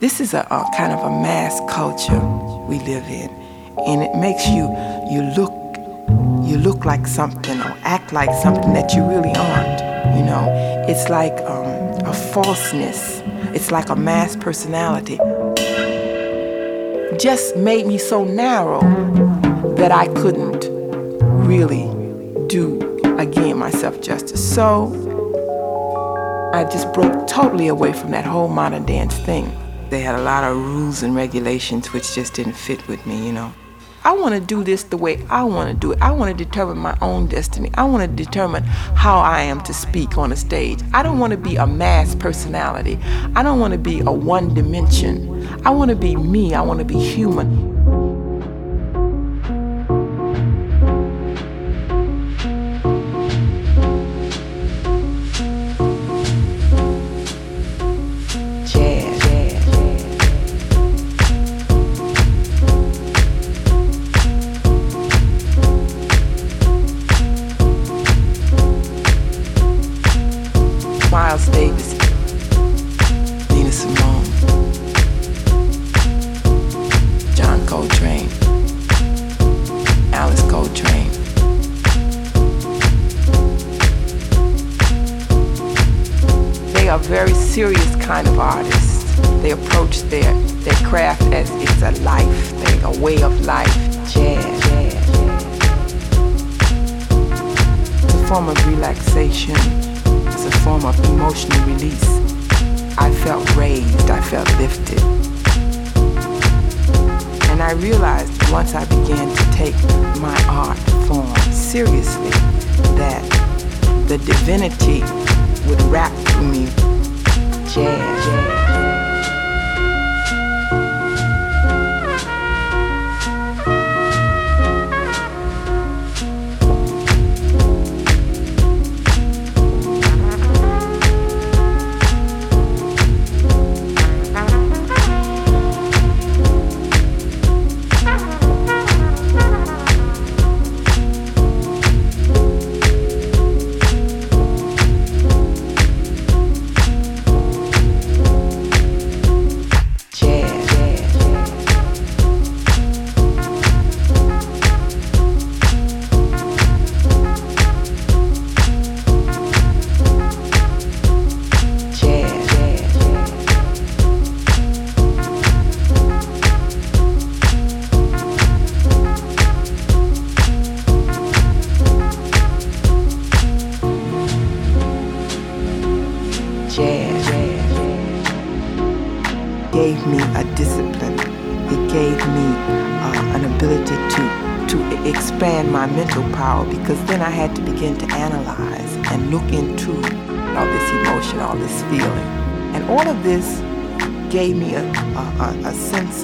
This is a, a kind of a mass culture we live in, and it makes you you look you look like something or act like something that you really aren't. You know, it's like um, a falseness. It's like a mass personality. Just made me so narrow that I couldn't really do again myself justice. So I just broke totally away from that whole modern dance thing. They had a lot of rules and regulations which just didn't fit with me, you know. I want to do this the way I want to do it. I want to determine my own destiny. I want to determine how I am to speak on a stage. I don't want to be a mass personality. I don't want to be a one dimension. I want to be me. I want to be human.